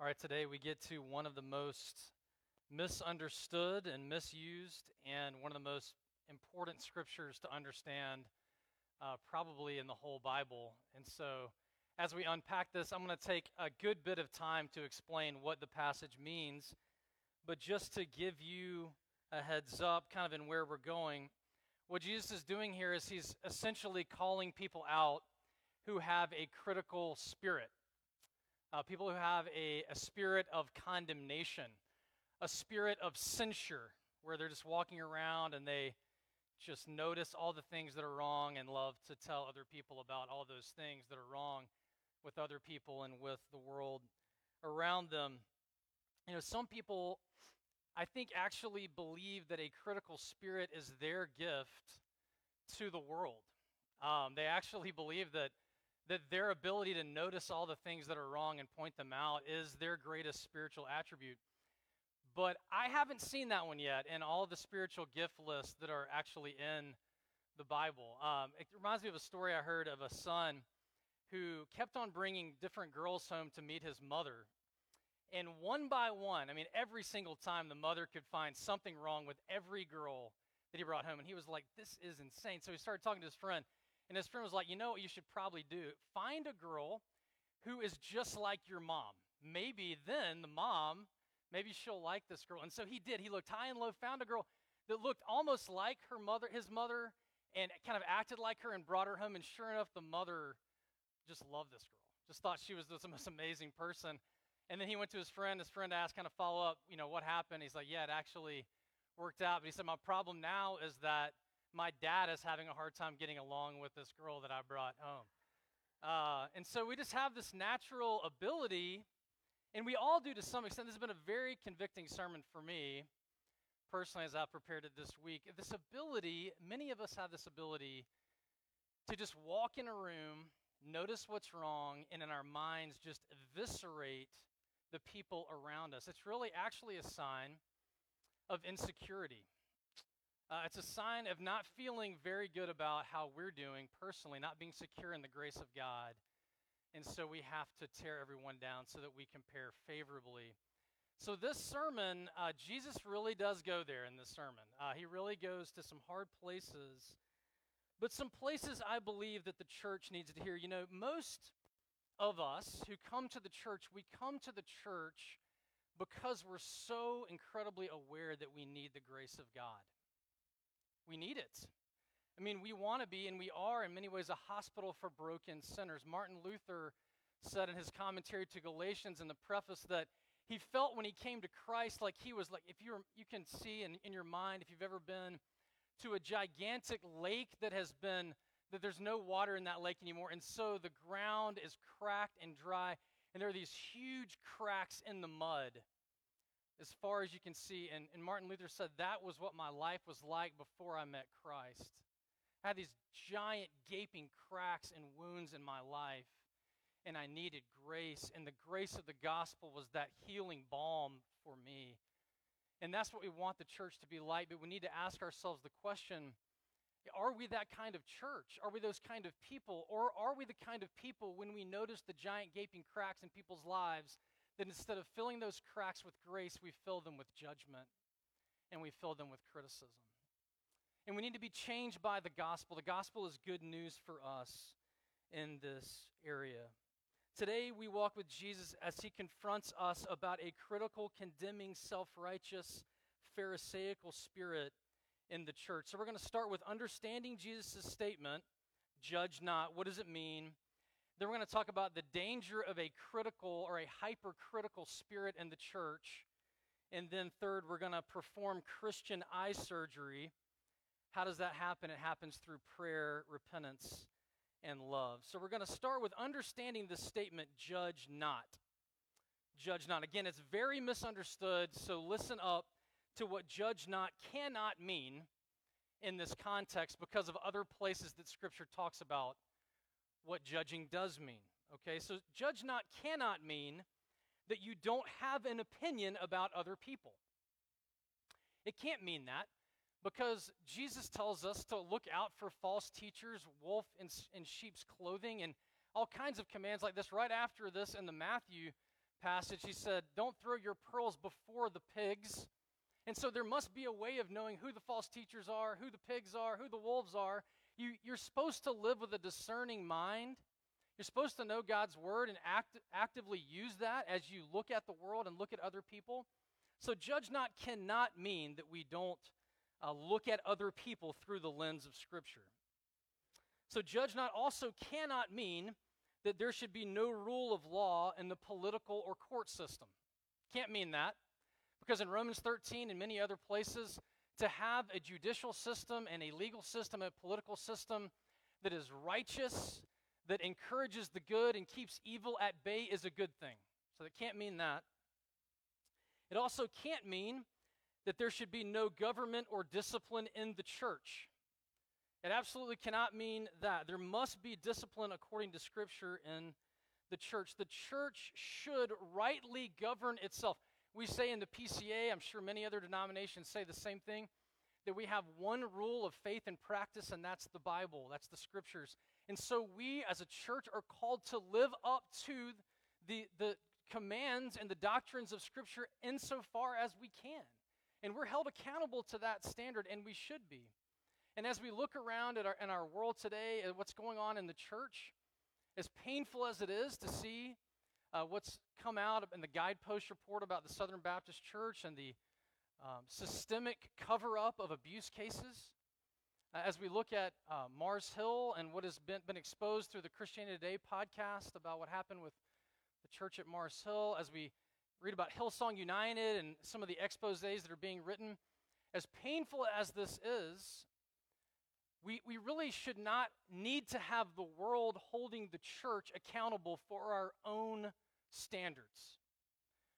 All right, today we get to one of the most misunderstood and misused, and one of the most important scriptures to understand, uh, probably in the whole Bible. And so, as we unpack this, I'm going to take a good bit of time to explain what the passage means. But just to give you a heads up, kind of in where we're going, what Jesus is doing here is he's essentially calling people out who have a critical spirit. Uh, people who have a, a spirit of condemnation, a spirit of censure, where they're just walking around and they just notice all the things that are wrong and love to tell other people about all those things that are wrong with other people and with the world around them. You know, some people, I think, actually believe that a critical spirit is their gift to the world. Um, they actually believe that that their ability to notice all the things that are wrong and point them out is their greatest spiritual attribute. But I haven't seen that one yet in all the spiritual gift lists that are actually in the Bible. Um, it reminds me of a story I heard of a son who kept on bringing different girls home to meet his mother. And one by one, I mean, every single time the mother could find something wrong with every girl that he brought home. And he was like, This is insane. So he started talking to his friend. And his friend was like, You know what you should probably do? Find a girl who is just like your mom. Maybe then the mom, maybe she'll like this girl. And so he did. He looked high and low, found a girl that looked almost like her mother, his mother, and kind of acted like her and brought her home. And sure enough, the mother just loved this girl, just thought she was the most amazing person. And then he went to his friend. His friend asked, kind of follow up, you know, what happened? He's like, Yeah, it actually worked out. But he said, My problem now is that my dad is having a hard time getting along with this girl that I brought home. Uh, and so we just have this natural ability, and we all do to some extent. This has been a very convicting sermon for me, personally, as I prepared it this week. This ability, many of us have this ability to just walk in a room, notice what's wrong, and in our minds just eviscerate the people around us. It's really actually a sign of insecurity. Uh, it's a sign of not feeling very good about how we're doing personally, not being secure in the grace of God. And so we have to tear everyone down so that we compare favorably. So, this sermon, uh, Jesus really does go there in this sermon. Uh, he really goes to some hard places, but some places I believe that the church needs to hear. You know, most of us who come to the church, we come to the church because we're so incredibly aware that we need the grace of God. We need it. I mean, we want to be, and we are in many ways, a hospital for broken sinners. Martin Luther said in his commentary to Galatians in the preface that he felt when he came to Christ like he was like, if you're, you can see in, in your mind, if you've ever been to a gigantic lake that has been, that there's no water in that lake anymore, and so the ground is cracked and dry, and there are these huge cracks in the mud as far as you can see. And, and Martin Luther said that was what my life was like before I met Christ. I had these giant gaping cracks and wounds in my life, and I needed grace. And the grace of the gospel was that healing balm for me. And that's what we want the church to be like, but we need to ask ourselves the question are we that kind of church? Are we those kind of people? Or are we the kind of people when we notice the giant gaping cracks in people's lives that instead of filling those cracks with grace, we fill them with judgment and we fill them with criticism. And we need to be changed by the gospel. The gospel is good news for us in this area. Today, we walk with Jesus as he confronts us about a critical, condemning, self righteous, Pharisaical spirit in the church. So, we're going to start with understanding Jesus' statement judge not. What does it mean? Then we're going to talk about the danger of a critical or a hypercritical spirit in the church. And then, third, we're going to perform Christian eye surgery. How does that happen? It happens through prayer, repentance, and love. So, we're going to start with understanding the statement, judge not. Judge not. Again, it's very misunderstood, so listen up to what judge not cannot mean in this context because of other places that Scripture talks about what judging does mean. Okay, so judge not cannot mean that you don't have an opinion about other people. It can't mean that because Jesus tells us to look out for false teachers, wolf in, in sheep's clothing, and all kinds of commands like this right after this in the Matthew passage, he said, Don't throw your pearls before the pigs. And so there must be a way of knowing who the false teachers are, who the pigs are, who the wolves are. You, you're supposed to live with a discerning mind. You're supposed to know God's word and act, actively use that as you look at the world and look at other people. So, judge not cannot mean that we don't uh, look at other people through the lens of Scripture. So, judge not also cannot mean that there should be no rule of law in the political or court system. Can't mean that. Because in Romans 13 and many other places, to have a judicial system and a legal system, a political system that is righteous, that encourages the good and keeps evil at bay is a good thing. So that can't mean that. It also can't mean that there should be no government or discipline in the church. It absolutely cannot mean that. There must be discipline according to Scripture in the church. The church should rightly govern itself. We say in the PCA, I'm sure many other denominations say the same thing, that we have one rule of faith and practice, and that's the Bible, that's the Scriptures. And so we as a church are called to live up to the, the commands and the doctrines of Scripture insofar as we can. And we're held accountable to that standard, and we should be. And as we look around at our, in our world today, at what's going on in the church, as painful as it is to see uh, what's come out in the guidepost report about the Southern Baptist Church and the um, systemic cover up of abuse cases, uh, as we look at uh, Mars Hill and what has been, been exposed through the Christianity Today podcast about what happened with the church at Mars Hill, as we read about Hillsong United and some of the exposes that are being written, as painful as this is, we, we really should not need to have the world holding the church accountable for our own standards.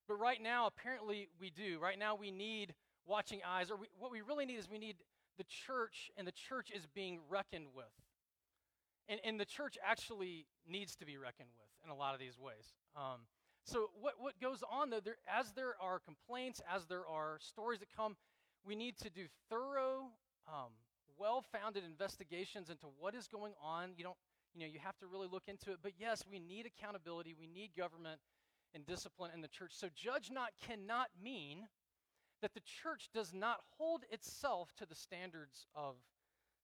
But right now, apparently, we do. Right now, we need watching eyes, or we, what we really need is we need the church, and the church is being reckoned with. And, and the church actually needs to be reckoned with in a lot of these ways. Um, so, what, what goes on, though, there, as there are complaints, as there are stories that come, we need to do thorough um, well founded investigations into what is going on. You don't, you know, you have to really look into it. But yes, we need accountability, we need government and discipline in the church. So, judge not cannot mean that the church does not hold itself to the standards of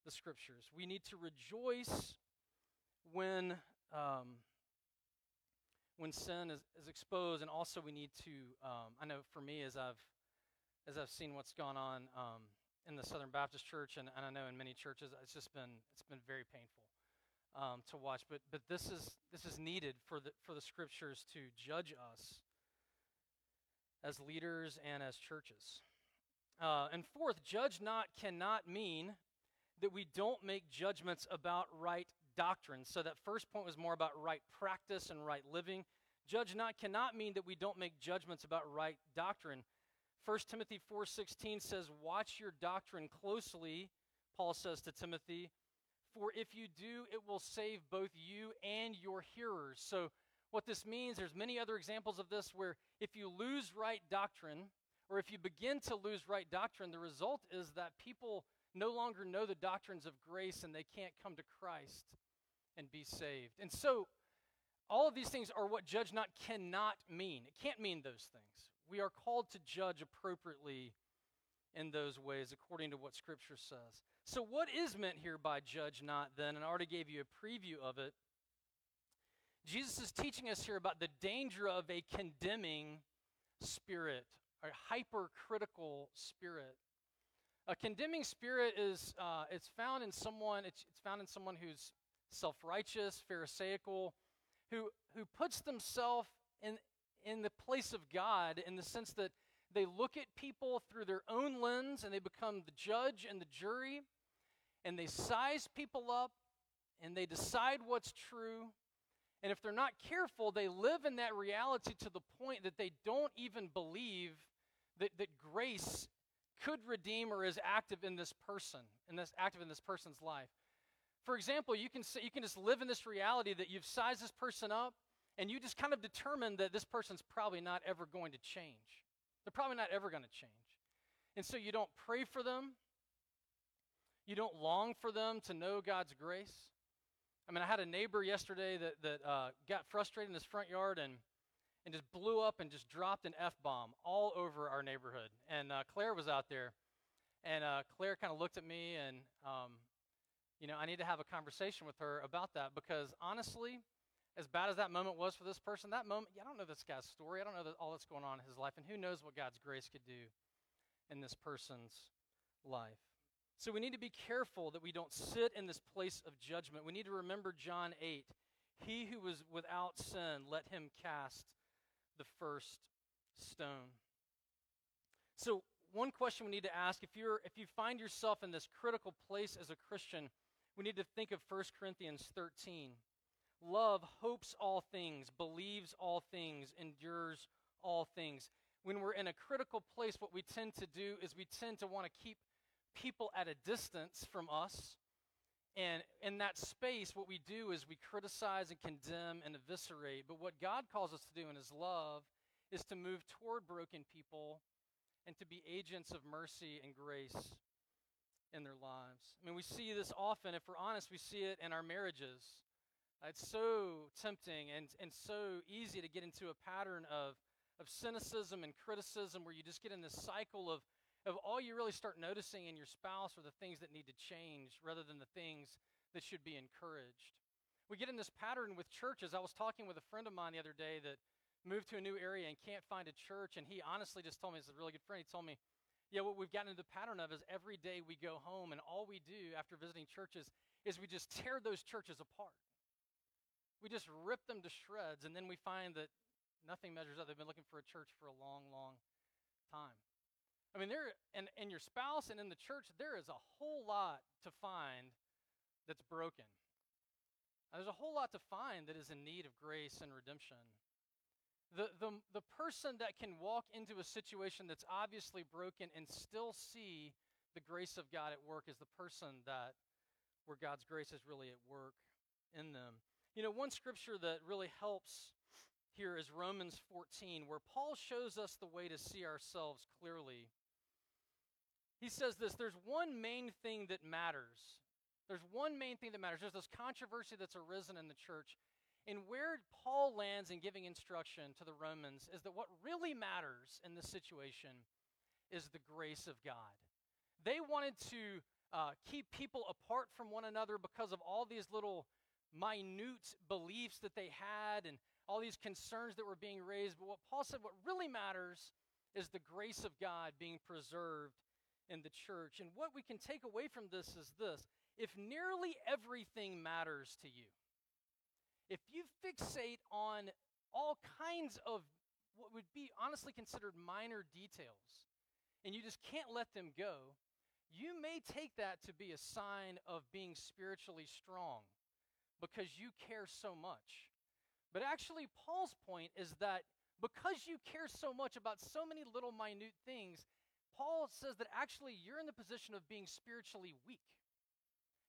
the scriptures. We need to rejoice when. Um, when sin is, is exposed, and also we need to. Um, I know for me, as I've as I've seen what's gone on um, in the Southern Baptist Church, and, and I know in many churches, it's just been it's been very painful um, to watch. But but this is this is needed for the for the Scriptures to judge us as leaders and as churches. Uh, and fourth, judge not cannot mean that we don't make judgments about right doctrine. So that first point was more about right practice and right living. Judge not cannot mean that we don't make judgments about right doctrine. 1 Timothy 4:16 says, "Watch your doctrine closely," Paul says to Timothy, "for if you do, it will save both you and your hearers." So what this means, there's many other examples of this where if you lose right doctrine, or if you begin to lose right doctrine, the result is that people no longer know the doctrines of grace and they can't come to Christ and be saved. And so all of these things are what judge not cannot mean. It can't mean those things we are called to judge appropriately in those ways according to what Scripture says. So, what is meant here by judge not then? And I already gave you a preview of it. Jesus is teaching us here about the danger of a condemning spirit, a hypercritical spirit. A condemning spirit is uh, it's found in someone. It's, it's found in someone who's self-righteous, pharisaical, who who puts themselves in in the place of God in the sense that they look at people through their own lens and they become the judge and the jury and they size people up and they decide what's true. And if they're not careful, they live in that reality to the point that they don't even believe that, that grace could redeem or is active in this person, and this active in this person's life. For example, you can say, you can just live in this reality that you've sized this person up, and you just kind of determine that this person's probably not ever going to change. They're probably not ever going to change. And so you don't pray for them. You don't long for them to know God's grace. I mean, I had a neighbor yesterday that, that uh, got frustrated in his front yard, and, and just blew up and just dropped an F bomb all over our neighborhood. And uh, Claire was out there. And uh, Claire kind of looked at me, and, um, you know, I need to have a conversation with her about that because honestly, as bad as that moment was for this person, that moment, yeah, I don't know this guy's story. I don't know all that's going on in his life, and who knows what God's grace could do in this person's life. So we need to be careful that we don't sit in this place of judgment. We need to remember John 8. He who was without sin, let him cast the first stone. So, one question we need to ask if you're if you find yourself in this critical place as a Christian, we need to think of 1 Corinthians 13. Love hopes all things, believes all things, endures all things. When we're in a critical place, what we tend to do is we tend to want to keep people at a distance from us. And in that space, what we do is we criticize and condemn and eviscerate. But what God calls us to do in His love is to move toward broken people and to be agents of mercy and grace in their lives. I mean, we see this often. If we're honest, we see it in our marriages. Uh, it's so tempting and, and so easy to get into a pattern of, of cynicism and criticism where you just get in this cycle of of all you really start noticing in your spouse are the things that need to change rather than the things that should be encouraged. We get in this pattern with churches. I was talking with a friend of mine the other day that moved to a new area and can't find a church, and he honestly just told me, he's a really good friend, he told me, yeah, what we've gotten into the pattern of is every day we go home, and all we do after visiting churches is we just tear those churches apart. We just rip them to shreds, and then we find that nothing measures up. They've been looking for a church for a long, long time. I mean, there and, and your spouse and in the church, there is a whole lot to find that's broken. there's a whole lot to find that is in need of grace and redemption. The, the, the person that can walk into a situation that's obviously broken and still see the grace of God at work is the person that where God's grace is really at work in them. You know, one scripture that really helps here is Romans 14, where Paul shows us the way to see ourselves clearly he says this there's one main thing that matters. There's one main thing that matters. There's this controversy that's arisen in the church. And where Paul lands in giving instruction to the Romans is that what really matters in this situation is the grace of God. They wanted to uh, keep people apart from one another because of all these little minute beliefs that they had and all these concerns that were being raised. But what Paul said, what really matters is the grace of God being preserved in the church. And what we can take away from this is this if nearly everything matters to you, if you fixate on all kinds of what would be honestly considered minor details, and you just can't let them go, you may take that to be a sign of being spiritually strong because you care so much. But actually, Paul's point is that because you care so much about so many little minute things, Paul says that actually you're in the position of being spiritually weak.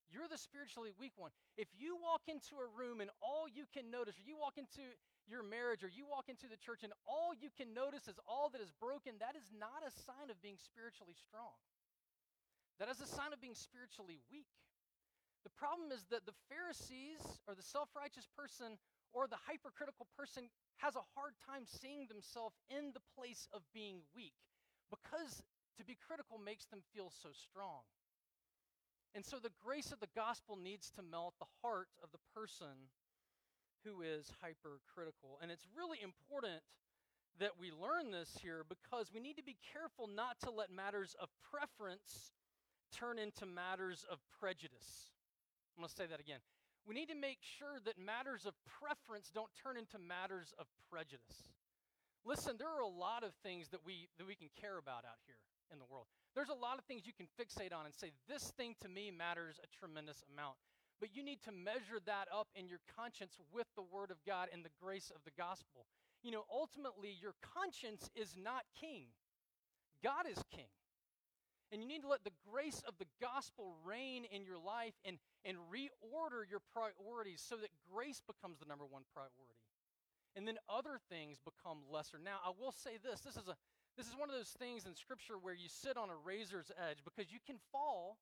You're the spiritually weak one. If you walk into a room and all you can notice, or you walk into your marriage, or you walk into the church and all you can notice is all that is broken, that is not a sign of being spiritually strong. That is a sign of being spiritually weak. The problem is that the Pharisees, or the self righteous person, or the hypercritical person has a hard time seeing themselves in the place of being weak because to be critical makes them feel so strong. And so the grace of the gospel needs to melt the heart of the person who is hypercritical. And it's really important that we learn this here because we need to be careful not to let matters of preference turn into matters of prejudice. I'm going to say that again. We need to make sure that matters of preference don't turn into matters of prejudice. Listen, there are a lot of things that we that we can care about out here in the world. There's a lot of things you can fixate on and say this thing to me matters a tremendous amount. But you need to measure that up in your conscience with the word of God and the grace of the gospel. You know, ultimately your conscience is not king. God is king. And you need to let the grace of the gospel reign in your life and, and reorder your priorities so that grace becomes the number one priority and then other things become lesser. Now, I will say this this is, a, this is one of those things in Scripture where you sit on a razor's edge because you can fall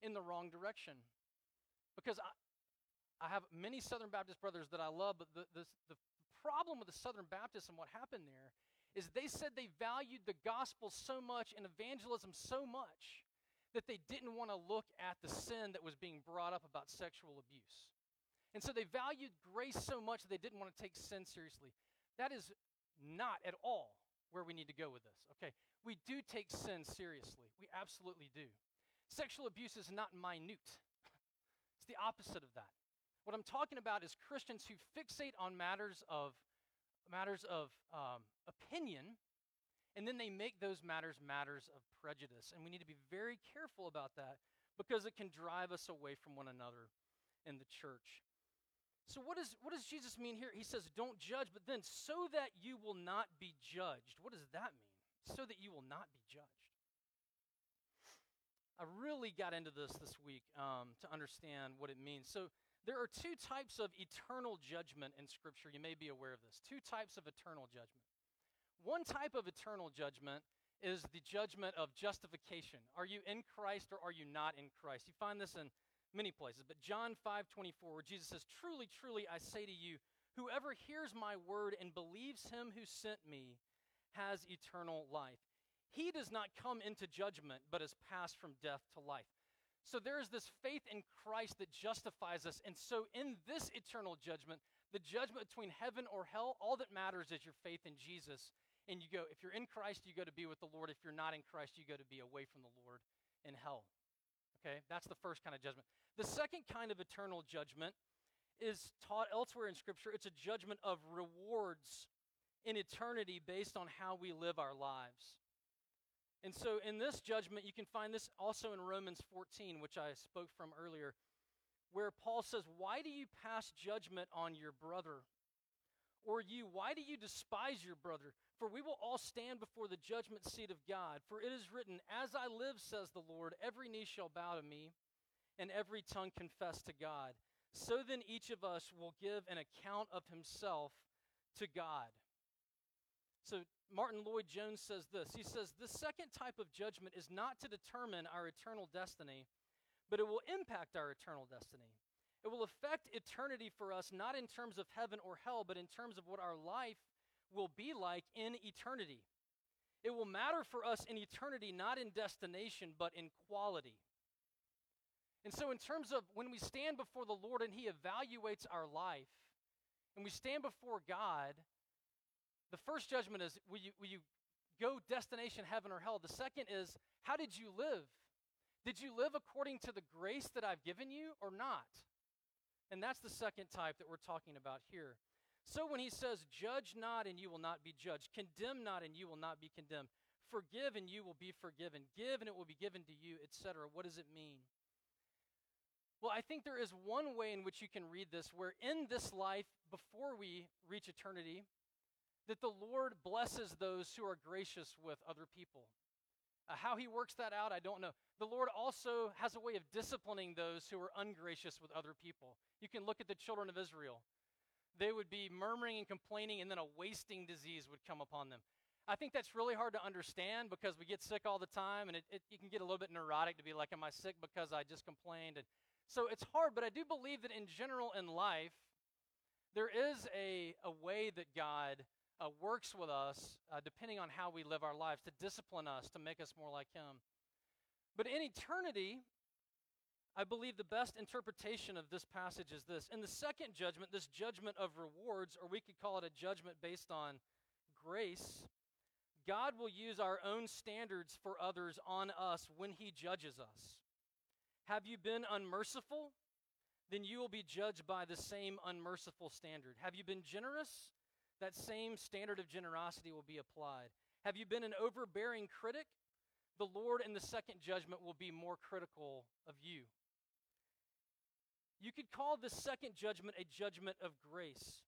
in the wrong direction. Because I, I have many Southern Baptist brothers that I love, but the, the, the problem with the Southern Baptists and what happened there is they said they valued the gospel so much and evangelism so much that they didn't want to look at the sin that was being brought up about sexual abuse. And so they valued grace so much that they didn't want to take sin seriously. That is not at all where we need to go with this. Okay, we do take sin seriously. We absolutely do. Sexual abuse is not minute, it's the opposite of that. What I'm talking about is Christians who fixate on matters of matters of um, opinion, and then they make those matters matters of prejudice. And we need to be very careful about that because it can drive us away from one another in the church. So, what, is, what does Jesus mean here? He says, Don't judge, but then so that you will not be judged. What does that mean? So that you will not be judged. I really got into this this week um, to understand what it means. So, there are two types of eternal judgment in Scripture. You may be aware of this. Two types of eternal judgment. One type of eternal judgment is the judgment of justification. Are you in Christ or are you not in Christ? You find this in many places. But John 5 24, where Jesus says, Truly, truly, I say to you, whoever hears my word and believes him who sent me has eternal life. He does not come into judgment, but has passed from death to life. So there is this faith in Christ that justifies us. And so in this eternal judgment, the judgment between heaven or hell, all that matters is your faith in Jesus. And you go, if you're in Christ, you go to be with the Lord. If you're not in Christ, you go to be away from the Lord in hell. Okay, that's the first kind of judgment. The second kind of eternal judgment is taught elsewhere in Scripture. It's a judgment of rewards in eternity based on how we live our lives. And so in this judgment, you can find this also in Romans 14, which I spoke from earlier, where Paul says, Why do you pass judgment on your brother? Or you, why do you despise your brother? For we will all stand before the judgment seat of God. For it is written, As I live, says the Lord, every knee shall bow to me, and every tongue confess to God. So then each of us will give an account of himself to God. So Martyn Lloyd-Jones says this. He says, The second type of judgment is not to determine our eternal destiny, but it will impact our eternal destiny. It will affect eternity for us, not in terms of heaven or hell, but in terms of what our life will be like in eternity. It will matter for us in eternity, not in destination, but in quality. And so, in terms of when we stand before the Lord and He evaluates our life, and we stand before God, the first judgment is will you, will you go destination heaven or hell? The second is how did you live? Did you live according to the grace that I've given you or not? And that's the second type that we're talking about here. So when he says, Judge not and you will not be judged, condemn not and you will not be condemned, forgive and you will be forgiven, give and it will be given to you, etc., what does it mean? Well, I think there is one way in which you can read this where in this life, before we reach eternity, that the Lord blesses those who are gracious with other people. Uh, how he works that out, I don't know. The Lord also has a way of disciplining those who are ungracious with other people. You can look at the children of Israel. They would be murmuring and complaining, and then a wasting disease would come upon them. I think that's really hard to understand because we get sick all the time, and it, it, you can get a little bit neurotic to be like, Am I sick because I just complained? And so it's hard, but I do believe that in general in life, there is a, a way that God uh, works with us, uh, depending on how we live our lives, to discipline us, to make us more like Him. But in eternity, I believe the best interpretation of this passage is this. In the second judgment, this judgment of rewards, or we could call it a judgment based on grace, God will use our own standards for others on us when He judges us. Have you been unmerciful? Then you will be judged by the same unmerciful standard. Have you been generous? That same standard of generosity will be applied. Have you been an overbearing critic? The Lord in the second judgment will be more critical of you. You could call the second judgment a judgment of grace.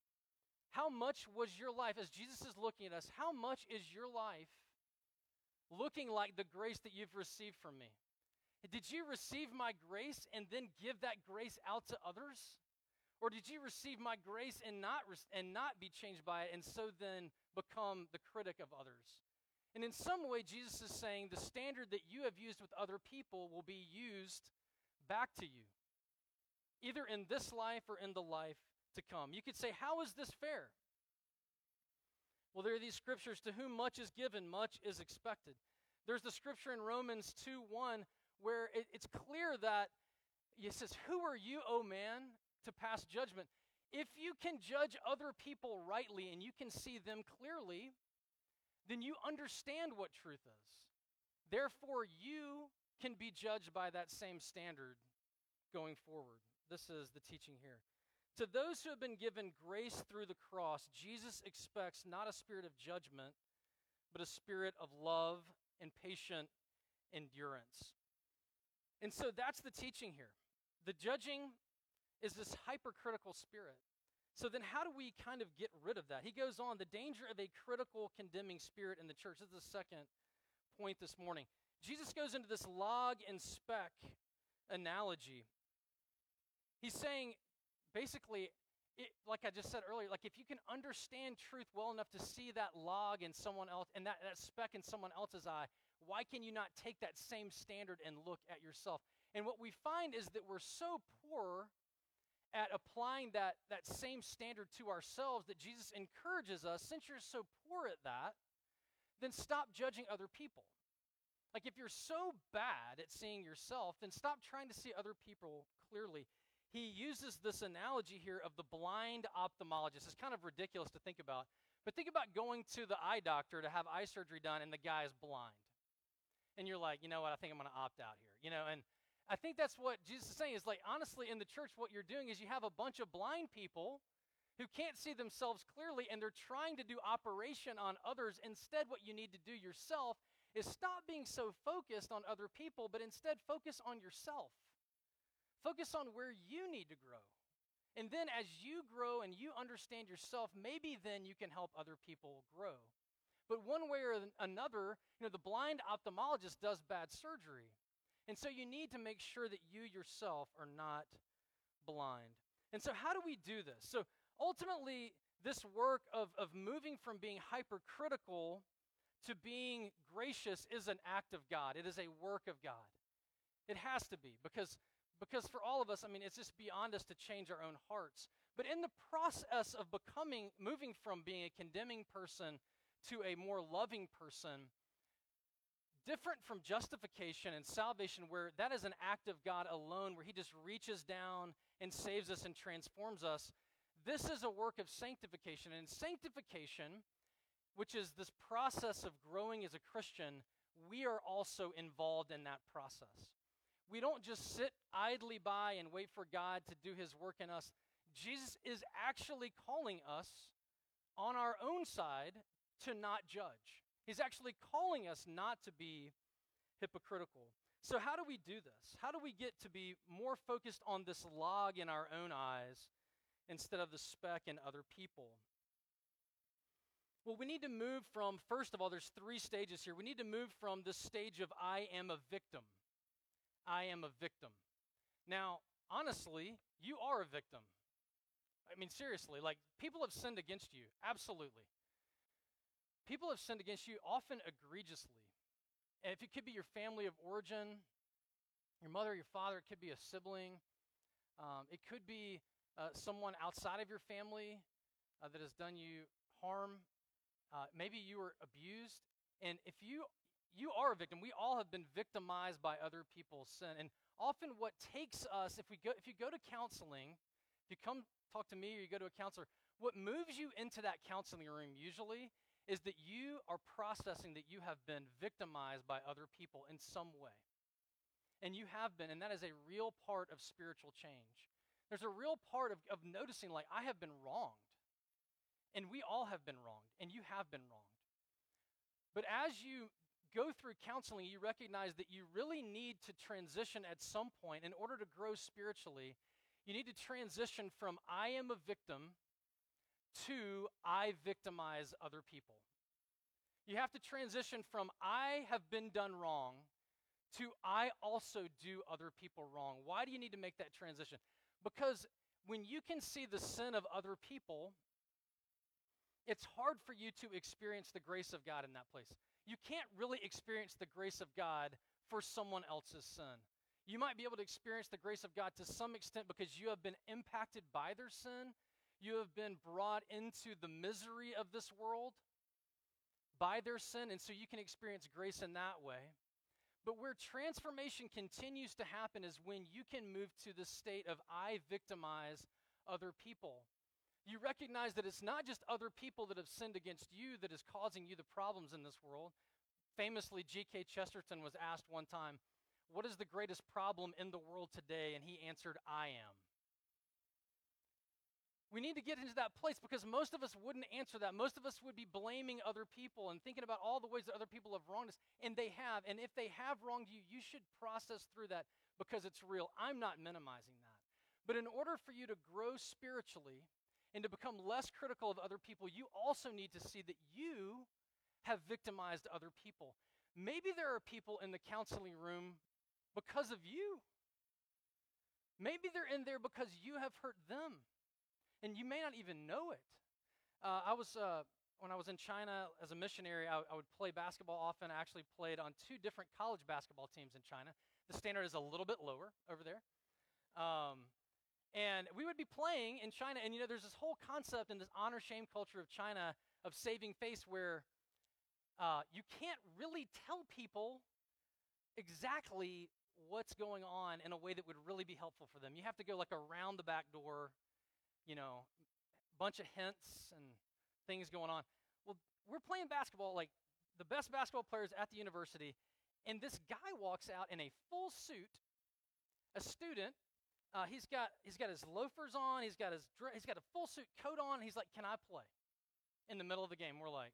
How much was your life, as Jesus is looking at us, how much is your life looking like the grace that you've received from me? Did you receive my grace and then give that grace out to others? Or did you receive my grace and not, and not be changed by it, and so then become the critic of others? And in some way, Jesus is saying the standard that you have used with other people will be used back to you, either in this life or in the life to come. You could say, How is this fair? Well, there are these scriptures to whom much is given, much is expected. There's the scripture in Romans 2 1 where it, it's clear that it says, Who are you, O man, to pass judgment? If you can judge other people rightly and you can see them clearly, then you understand what truth is. Therefore, you can be judged by that same standard going forward. This is the teaching here. To those who have been given grace through the cross, Jesus expects not a spirit of judgment, but a spirit of love and patient endurance. And so that's the teaching here. The judging is this hypercritical spirit. So then, how do we kind of get rid of that? He goes on the danger of a critical, condemning spirit in the church. This is the second point this morning. Jesus goes into this log and speck analogy. He's saying basically, it, like I just said earlier, like if you can understand truth well enough to see that log in someone else and that, that speck in someone else's eye, why can you not take that same standard and look at yourself? And what we find is that we're so poor at applying that, that same standard to ourselves that Jesus encourages us, since you're so poor at that, then stop judging other people. Like if you're so bad at seeing yourself, then stop trying to see other people clearly he uses this analogy here of the blind ophthalmologist. It's kind of ridiculous to think about. But think about going to the eye doctor to have eye surgery done and the guy is blind. And you're like, you know what, I think I'm going to opt out here. You know, and I think that's what Jesus is saying is like, honestly, in the church, what you're doing is you have a bunch of blind people who can't see themselves clearly and they're trying to do operation on others. Instead, what you need to do yourself is stop being so focused on other people, but instead focus on yourself. Focus on where you need to grow. And then as you grow and you understand yourself, maybe then you can help other people grow. But one way or another, you know, the blind ophthalmologist does bad surgery. And so you need to make sure that you yourself are not blind. And so, how do we do this? So, ultimately, this work of, of moving from being hypercritical to being gracious is an act of God. It is a work of God. It has to be because because for all of us, I mean, it's just beyond us to change our own hearts. But in the process of becoming, moving from being a condemning person to a more loving person, different from justification and salvation, where that is an act of God alone, where He just reaches down and saves us and transforms us, this is a work of sanctification. And sanctification, which is this process of growing as a Christian, we are also involved in that process. We don't just sit idly by and wait for God to do his work in us. Jesus is actually calling us on our own side to not judge. He's actually calling us not to be hypocritical. So, how do we do this? How do we get to be more focused on this log in our own eyes instead of the speck in other people? Well, we need to move from, first of all, there's three stages here. We need to move from the stage of I am a victim I am a victim. Now, honestly, you are a victim. I mean, seriously, like people have sinned against you. Absolutely. People have sinned against you often egregiously. And if it could be your family of origin, your mother, your father, it could be a sibling, um, it could be uh, someone outside of your family uh, that has done you harm. Uh, maybe you were abused. And if you you are a victim. We all have been victimized by other people's sin. And often what takes us, if we go if you go to counseling, if you come talk to me or you go to a counselor, what moves you into that counseling room usually is that you are processing that you have been victimized by other people in some way. And you have been, and that is a real part of spiritual change. There's a real part of, of noticing, like, I have been wronged. And we all have been wronged, and you have been wronged. But as you go through counseling, you recognize that you really need to transition at some point in order to grow spiritually. You need to transition from I am a victim to I victimize other people. You have to transition from I have been done wrong to I also do other people wrong. Why do you need to make that transition? Because when you can see the sin of other people, it's hard for you to experience the grace of God in that place you can't really experience the grace of God for someone else's sin. You might be able to experience the grace of God to some extent because you have been impacted by their sin. You have been brought into the misery of this world. by their sin, and so you can experience grace in that way. But where transformation continues to happen is when you can move to the state of I victimize other people. You recognize that it's not just other people that have sinned against you that is causing you the problems in this world. Famously, G.K. Chesterton was asked one time, What is the greatest problem in the world today? And he answered, I am. We need to get into that place because most of us wouldn't answer that. Most of us would be blaming other people and thinking about all the ways that other people have wronged us, and they have. And if they have wronged you, you should process through that because it's real. I'm not minimizing that. But in order for you to grow spiritually and to become less critical of other people, you also need to see that you have victimized other people. Maybe there are people in the counseling room because of you. Maybe they're in there because you have hurt them and you may not even know it. Uh, I was uh, when I was in China as a missionary, I, I, would play basketball often. I actually played on two different college basketball teams in China. The standard is a little bit lower over there. Um, and we would be playing in China, and you know, there's this whole concept in this honor shame culture of China of saving face where uh, you can't really tell people exactly what's going on in a way that would really be helpful for them. You have to go like around the back door you know, bunch of hints and things going on. Well, we're playing basketball, like the best basketball players at the university, and this guy walks out in a full suit, a student. Uh, he's got he's got his loafers on. He's got his he's got a full suit coat on. He's like, "Can I play?" In the middle of the game, we're like,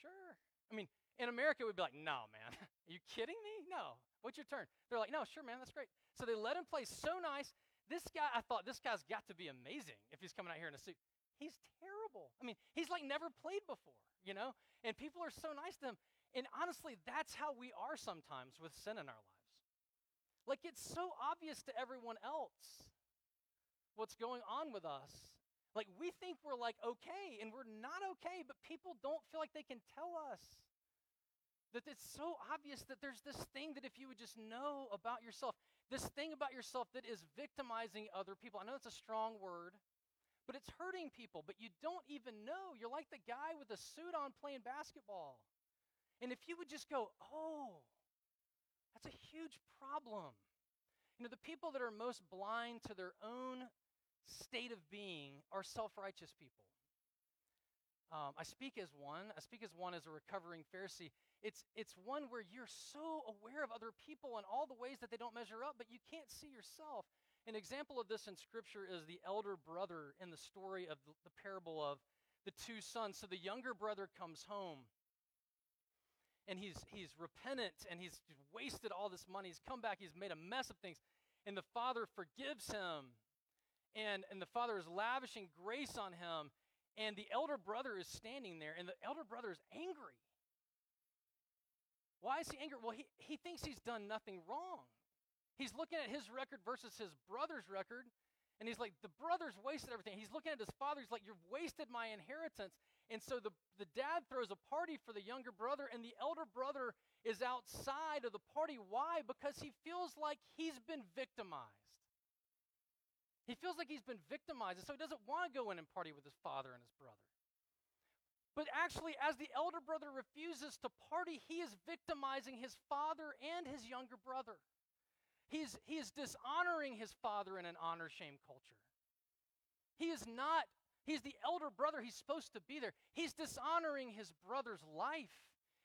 "Sure." I mean, in America, we'd be like, "No, man, are you kidding me? No. What's your turn?" They're like, "No, sure, man, that's great." So they let him play so nice. This guy, I thought, this guy's got to be amazing if he's coming out here in a suit. He's terrible. I mean, he's like never played before, you know? And people are so nice to him. And honestly, that's how we are sometimes with sin in our lives. Like it's so obvious to everyone else what's going on with us. Like we think we're like okay, and we're not okay, but people don't feel like they can tell us that it's so obvious that there's this thing that if you would just know about yourself, this thing about yourself that is victimizing other people. I know it's a strong word, but it's hurting people, but you don't even know. You're like the guy with the suit on playing basketball. And if you would just go, oh, that's a huge problem. You know, the people that are most blind to their own state of being are self righteous people. Um, I speak as one. I speak as one as a recovering Pharisee. It's, it's one where you're so aware of other people and all the ways that they don't measure up, but you can't see yourself. An example of this in Scripture is the elder brother in the story of the, the parable of the two sons. So the younger brother comes home and he's, he's repentant and he's wasted all this money. He's come back, he's made a mess of things, and the father forgives him. And, and the father is lavishing grace on him and the elder brother is standing there, and the elder brother is angry. Why is he angry? Well, he, he thinks he's done nothing wrong. He's looking at his record versus his brother's record, and he's like, the brother's wasted everything. He's looking at his father, he's like, You've wasted my inheritance. And so the, the dad throws a party for the younger brother, and the elder brother is outside of the party. Why? Because he feels like he's been victimized. He feels like he's been victimized, and so he doesn't want to go in and party with his father and his brother. But actually, as the elder brother refuses to party, he is victimizing his father and his younger brother. He's, he is dishonoring his father in an honor shame culture. He is not, he's the elder brother. He's supposed to be there. He's dishonoring his brother's life.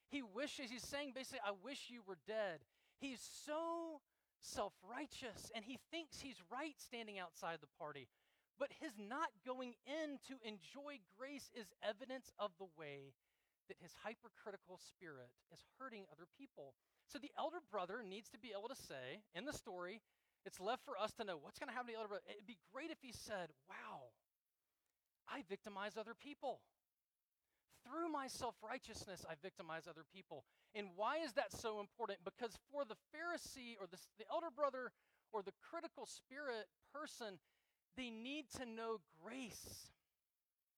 He wishes, he's saying basically, I wish you were dead. He's so self righteous and he thinks he's right standing outside the party. But his not going in to enjoy grace is evidence of the way that his hypercritical spirit is hurting other people. So the elder brother needs to be able to say in the story, it's left for us to know what's going to happen to the elder brother. It'd be great if he said, Wow, I victimize other people. Through my self righteousness, I victimize other people. And why is that so important? Because for the Pharisee or the, the elder brother or the critical spirit person, they need to know grace.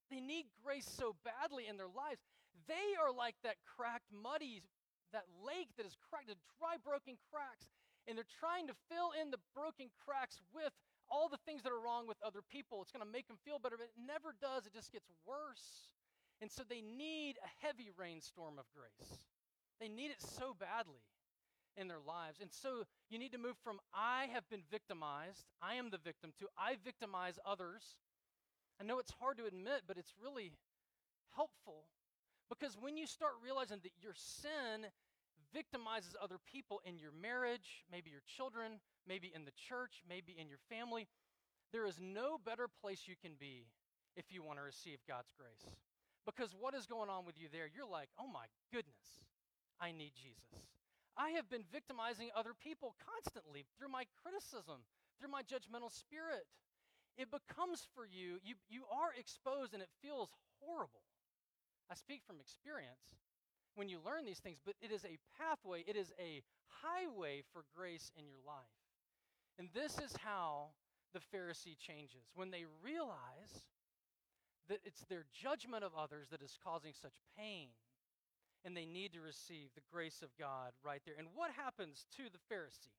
They need grace so badly in their lives. They are like that cracked, muddy, that lake that is cracked, the dry, broken cracks. And they're trying to fill in the broken cracks with all the things that are wrong with other people. It's going to make them feel better, but it never does. It just gets worse. And so they need a heavy rainstorm of grace. They need it so badly in their lives. And so you need to move from I have been victimized, I am the victim, to I victimize others. I know it's hard to admit, but it's really helpful because when you start realizing that your sin victimizes other people in your marriage, maybe your children, maybe in the church, maybe in your family, there is no better place you can be if you want to receive God's grace. Because what is going on with you there? You're like, oh my goodness, I need Jesus. I have been victimizing other people constantly through my criticism, through my judgmental spirit. It becomes for you, you, you are exposed and it feels horrible. I speak from experience when you learn these things, but it is a pathway, it is a highway for grace in your life. And this is how the Pharisee changes. When they realize that it's their judgment of others that is causing such pain, and they need to receive the grace of God right there. And what happens to the Pharisee?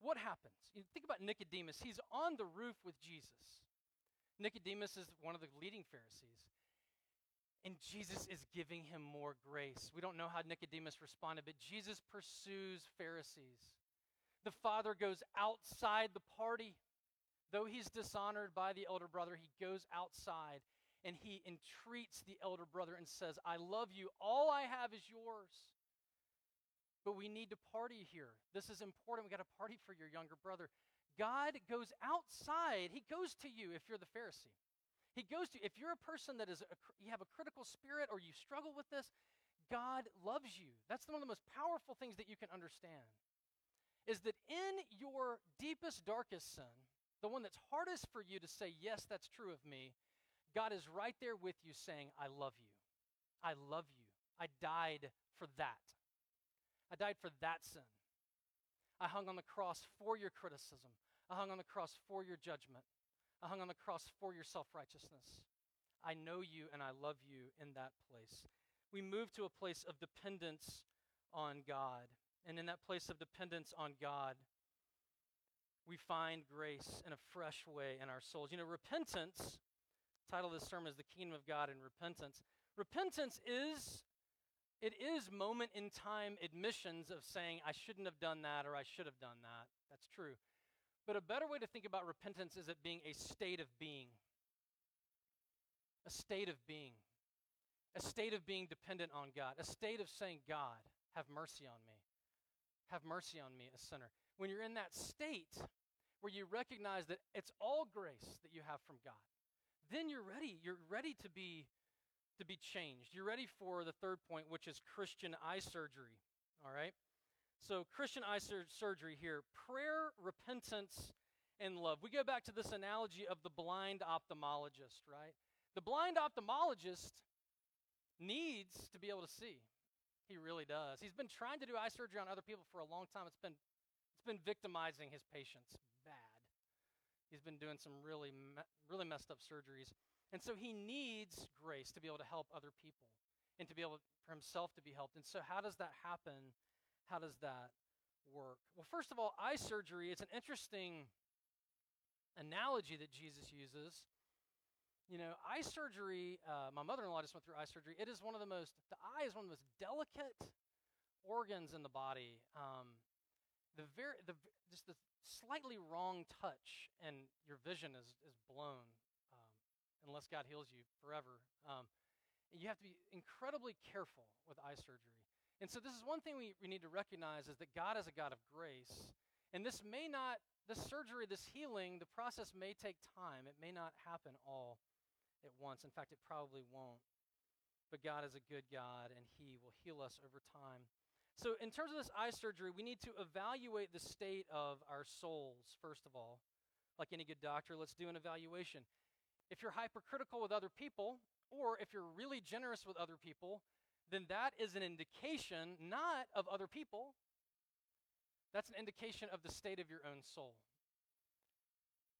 What happens? You think about Nicodemus. He's on the roof with Jesus. Nicodemus is one of the leading Pharisees. And Jesus is giving him more grace. We don't know how Nicodemus responded, but Jesus pursues Pharisees. The father goes outside the party. Though he's dishonored by the elder brother, he goes outside and he entreats the elder brother and says, I love you. All I have is yours. But we need to party here. This is important. We got to party for your younger brother. God goes outside. He goes to you if you're the Pharisee. He goes to if you're a person that is a, you have a critical spirit or you struggle with this, God loves you. That's one of the most powerful things that you can understand. Is that in your deepest darkest sin, the one that's hardest for you to say yes, that's true of me, God is right there with you saying, "I love you. I love you. I died for that. I died for that sin. I hung on the cross for your criticism. I hung on the cross for your judgment. I hung on the cross for your self righteousness. I know you and I love you in that place. We move to a place of dependence on God. And in that place of dependence on God, we find grace in a fresh way in our souls. You know, repentance, title of this sermon is The Kingdom of God and Repentance. Repentance is it is moment in time admissions of saying I shouldn't have done that or I should have done that. That's true. But a better way to think about repentance is it being a state of being. A state of being. A state of being dependent on God. A state of saying, God, have mercy on me. Have mercy on me, a sinner. When you're in that state where you recognize that it's all grace that you have from God, then you're ready. You're ready to be to be changed. You're ready for the third point, which is Christian eye surgery. All right? So, Christian eye sur- surgery here prayer, repentance, and love. We go back to this analogy of the blind ophthalmologist, right? The blind ophthalmologist needs to be able to see. He really does. He's been trying to do eye surgery on other people for a long time. It's been, it's been victimizing his patients. He's been doing some really, really messed up surgeries. And so he needs grace to be able to help other people and to be able for himself to be helped. And so, how does that happen? How does that work? Well, first of all, eye surgery, it's an interesting analogy that Jesus uses. You know, eye surgery, uh, my mother in law just went through eye surgery. It is one of the most, the eye is one of the most delicate organs in the body. Um, the very, the, just the slightly wrong touch, and your vision is, is blown um, unless God heals you forever. Um, you have to be incredibly careful with eye surgery. And so, this is one thing we, we need to recognize is that God is a God of grace. And this may not, this surgery, this healing, the process may take time. It may not happen all at once. In fact, it probably won't. But God is a good God, and He will heal us over time. So, in terms of this eye surgery, we need to evaluate the state of our souls, first of all. Like any good doctor, let's do an evaluation. If you're hypercritical with other people, or if you're really generous with other people, then that is an indication not of other people, that's an indication of the state of your own soul.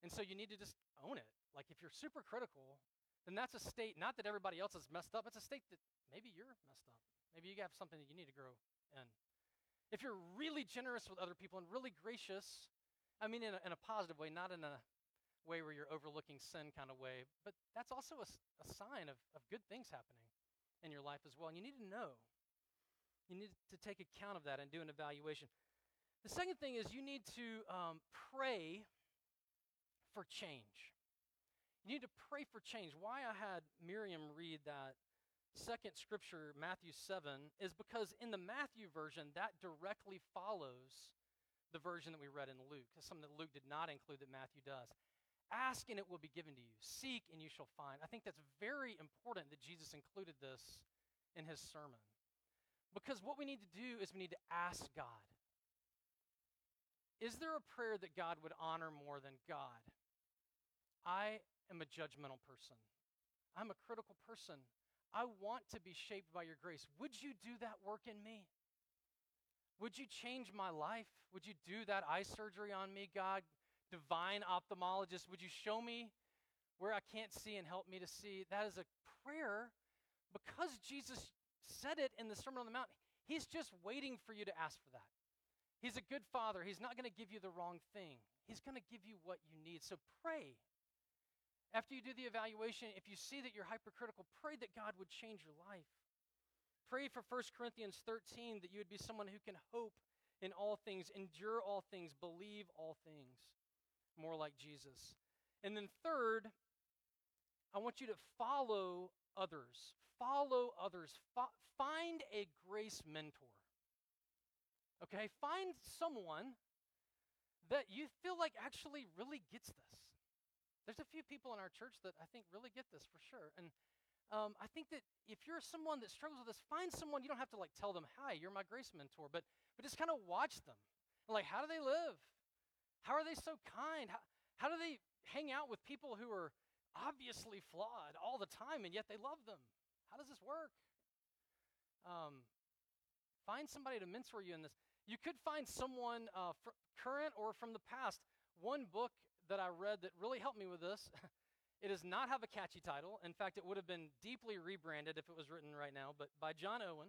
And so you need to just own it. Like if you're super critical, then that's a state, not that everybody else is messed up, it's a state that maybe you're messed up. Maybe you have something that you need to grow in. If you're really generous with other people and really gracious, I mean in a, in a positive way, not in a way where you're overlooking sin kind of way, but that's also a, a sign of, of good things happening in your life as well. And you need to know. You need to take account of that and do an evaluation. The second thing is you need to um, pray for change. You need to pray for change. Why I had Miriam read that second scripture, Matthew 7, is because in the Matthew version, that directly follows the version that we read in Luke. It's something that Luke did not include that Matthew does. Ask and it will be given to you. Seek and you shall find. I think that's very important that Jesus included this in his sermon. Because what we need to do is we need to ask God. Is there a prayer that God would honor more than God? I am a judgmental person. I'm a critical person. I want to be shaped by your grace. Would you do that work in me? Would you change my life? Would you do that eye surgery on me, God? Divine ophthalmologist, would you show me where I can't see and help me to see? That is a prayer because Jesus said it in the Sermon on the Mount. He's just waiting for you to ask for that. He's a good father. He's not going to give you the wrong thing, He's going to give you what you need. So pray after you do the evaluation, if you see that you're hypercritical, pray that God would change your life. Pray for 1 Corinthians 13 that you would be someone who can hope in all things, endure all things, believe all things, more like Jesus. And then, third, I want you to follow others. Follow others. Find a grace mentor. Okay? Find someone that you feel like actually really gets this. There's a few people in our church that I think really get this for sure. And um, I think that if you're someone that struggles with this, find someone, you don't have to like tell them, hi, you're my grace mentor, but, but just kind of watch them. Like, how do they live? How are they so kind? How, how do they hang out with people who are obviously flawed all the time and yet they love them? How does this work? Um, find somebody to mentor you in this. You could find someone uh, fr- current or from the past. One book that I read that really helped me with this. it does not have a catchy title. In fact, it would have been deeply rebranded if it was written right now, but by John Owen.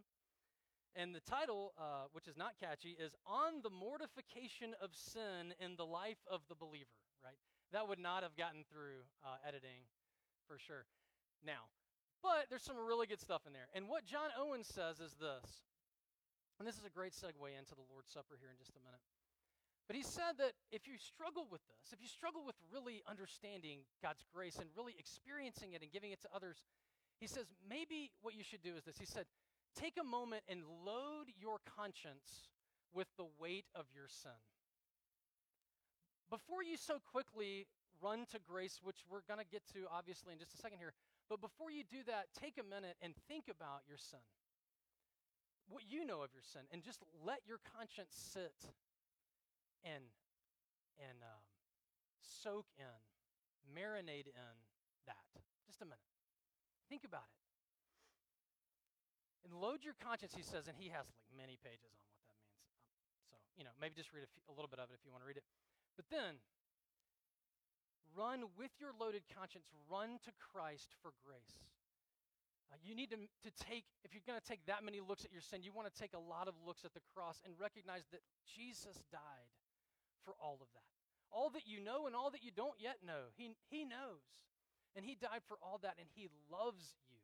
And the title, uh, which is not catchy, is On the Mortification of Sin in the Life of the Believer, right? That would not have gotten through uh, editing for sure. Now, but there's some really good stuff in there. And what John Owen says is this, and this is a great segue into the Lord's Supper here in just a minute. But he said that if you struggle with this, if you struggle with really understanding God's grace and really experiencing it and giving it to others, he says maybe what you should do is this. He said, take a moment and load your conscience with the weight of your sin. Before you so quickly run to grace, which we're going to get to obviously in just a second here, but before you do that, take a minute and think about your sin. What you know of your sin, and just let your conscience sit and and um, soak in, marinate in that. Just a minute. Think about it. And load your conscience, he says, and he has like many pages on what that means. Um, so, you know, maybe just read a, little bit of it if you want to read it. But then, run with your loaded conscience, run to Christ for grace. Uh, you need to, to take, if you're going to take that many looks at your sin, you want to take a lot of looks at the cross and recognize that Jesus died for all of that. All that you know and all that you don't yet know. He, he knows. And He died for all that, and He loves you.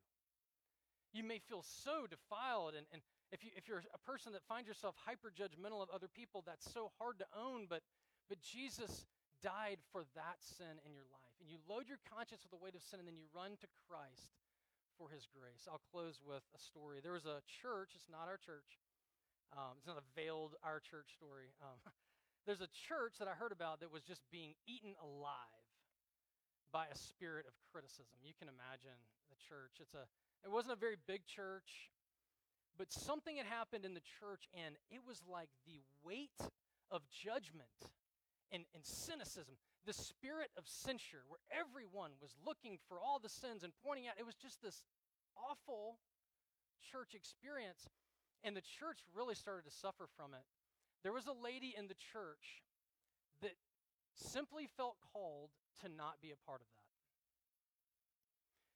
You may feel so defiled, and, and if, you, if you're a person that finds yourself hyper judgmental of other people, that's so hard to own, but, but Jesus died for that sin in your life. And you load your conscience with the weight of sin, and then you run to Christ for His grace. I'll close with a story. There was a church, it's not our church, um, it's not a veiled our church story. Um, There's a church that I heard about that was just being eaten alive by a spirit of criticism. You can imagine the church. It's a it wasn't a very big church, but something had happened in the church and it was like the weight of judgment and, and cynicism, the spirit of censure, where everyone was looking for all the sins and pointing out. It was just this awful church experience. And the church really started to suffer from it. There was a lady in the church that simply felt called to not be a part of that.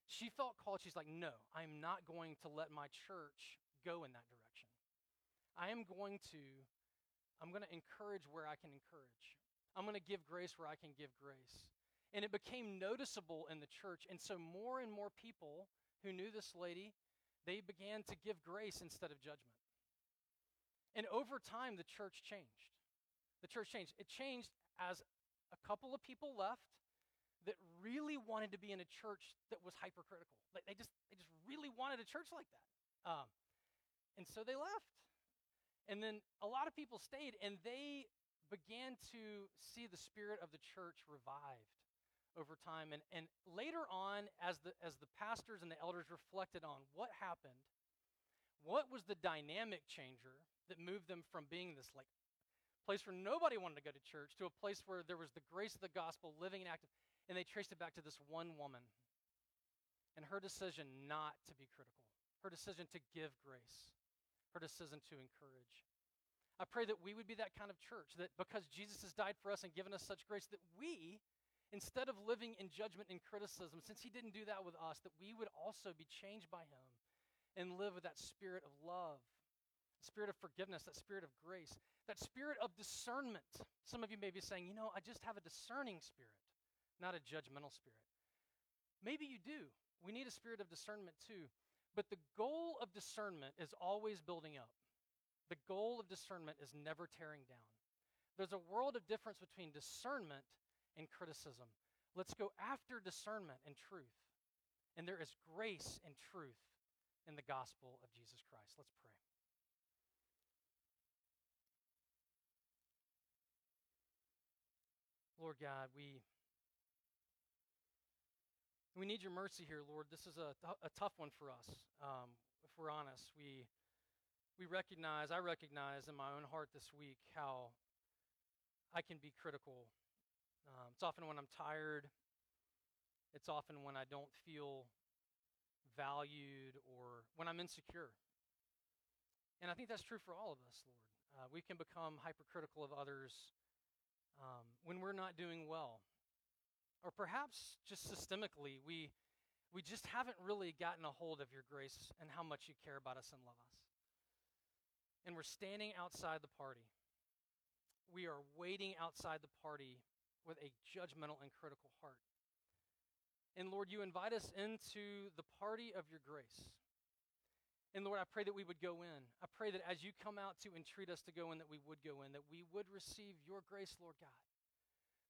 She felt called, she's like, no, I'm not going to let my church go in that direction. I am going to, I'm going to encourage where I can encourage. I'm going to give grace where I can give grace. And it became noticeable in the church. And so more and more people who knew this lady, they began to give grace instead of judgment. And over time, the church changed. The church changed. It changed as a couple of people left that really wanted to be in a church that was hypercritical. Like they just they just really wanted a church like that. Um, and so they left. And then a lot of people stayed and they began to see the spirit of the church revived over time. And, and later on, as the, as the pastors and the elders reflected on what happened, what was the dynamic changer that moved them from being this like place where nobody wanted to go to church to a place where there was the grace of the gospel living and active. And they traced it back to this one woman and her decision not to be critical, her decision to give grace, her decision to encourage. I pray that we would be that kind of church, that because Jesus has died for us and given us such grace, that we, instead of living in judgment and criticism, since he didn't do that with us, that we would also be changed by him and live with that spirit of love, spirit of forgiveness, that spirit of grace, that spirit of discernment. Some of you may be saying, you know, I just have a discerning spirit, not a judgmental spirit. Maybe you do. We need a spirit of discernment too. But the goal of discernment is always building up. The goal of discernment is never tearing down. There's a world of difference between discernment and criticism. Let's go after discernment and truth. And there is grace and truth in the gospel of Jesus Christ. Let's pray. Lord God, we we need your mercy here, Lord. This is a, a tough one for us. Um, if we're honest, we we recognize, I recognize in my own heart this week how I can be critical. Um, it's often when I'm tired. It's often when I don't feel valued or when I'm insecure. And I think that's true for all of us, Lord. Uh, we can become hypercritical of others um, when we're not doing well. Or perhaps just systemically, we, we just haven't really gotten a hold of your grace and how much you care about us and love us. And we're standing outside the party. We are waiting outside the party with a judgmental and critical heart. And Lord, you invite us into the party of your grace. And Lord, I pray that we would go in. I pray that as you come out to entreat us to go in, that we would go in, that we would receive your grace, Lord God.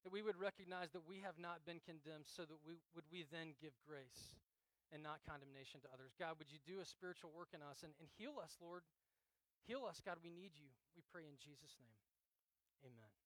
That we would recognize that we have not been condemned, so that we would we then give grace and not condemnation to others. God, would you do a spiritual work in us and, and heal us, Lord? Heal us, God. We need you. We pray in Jesus' name. Amen.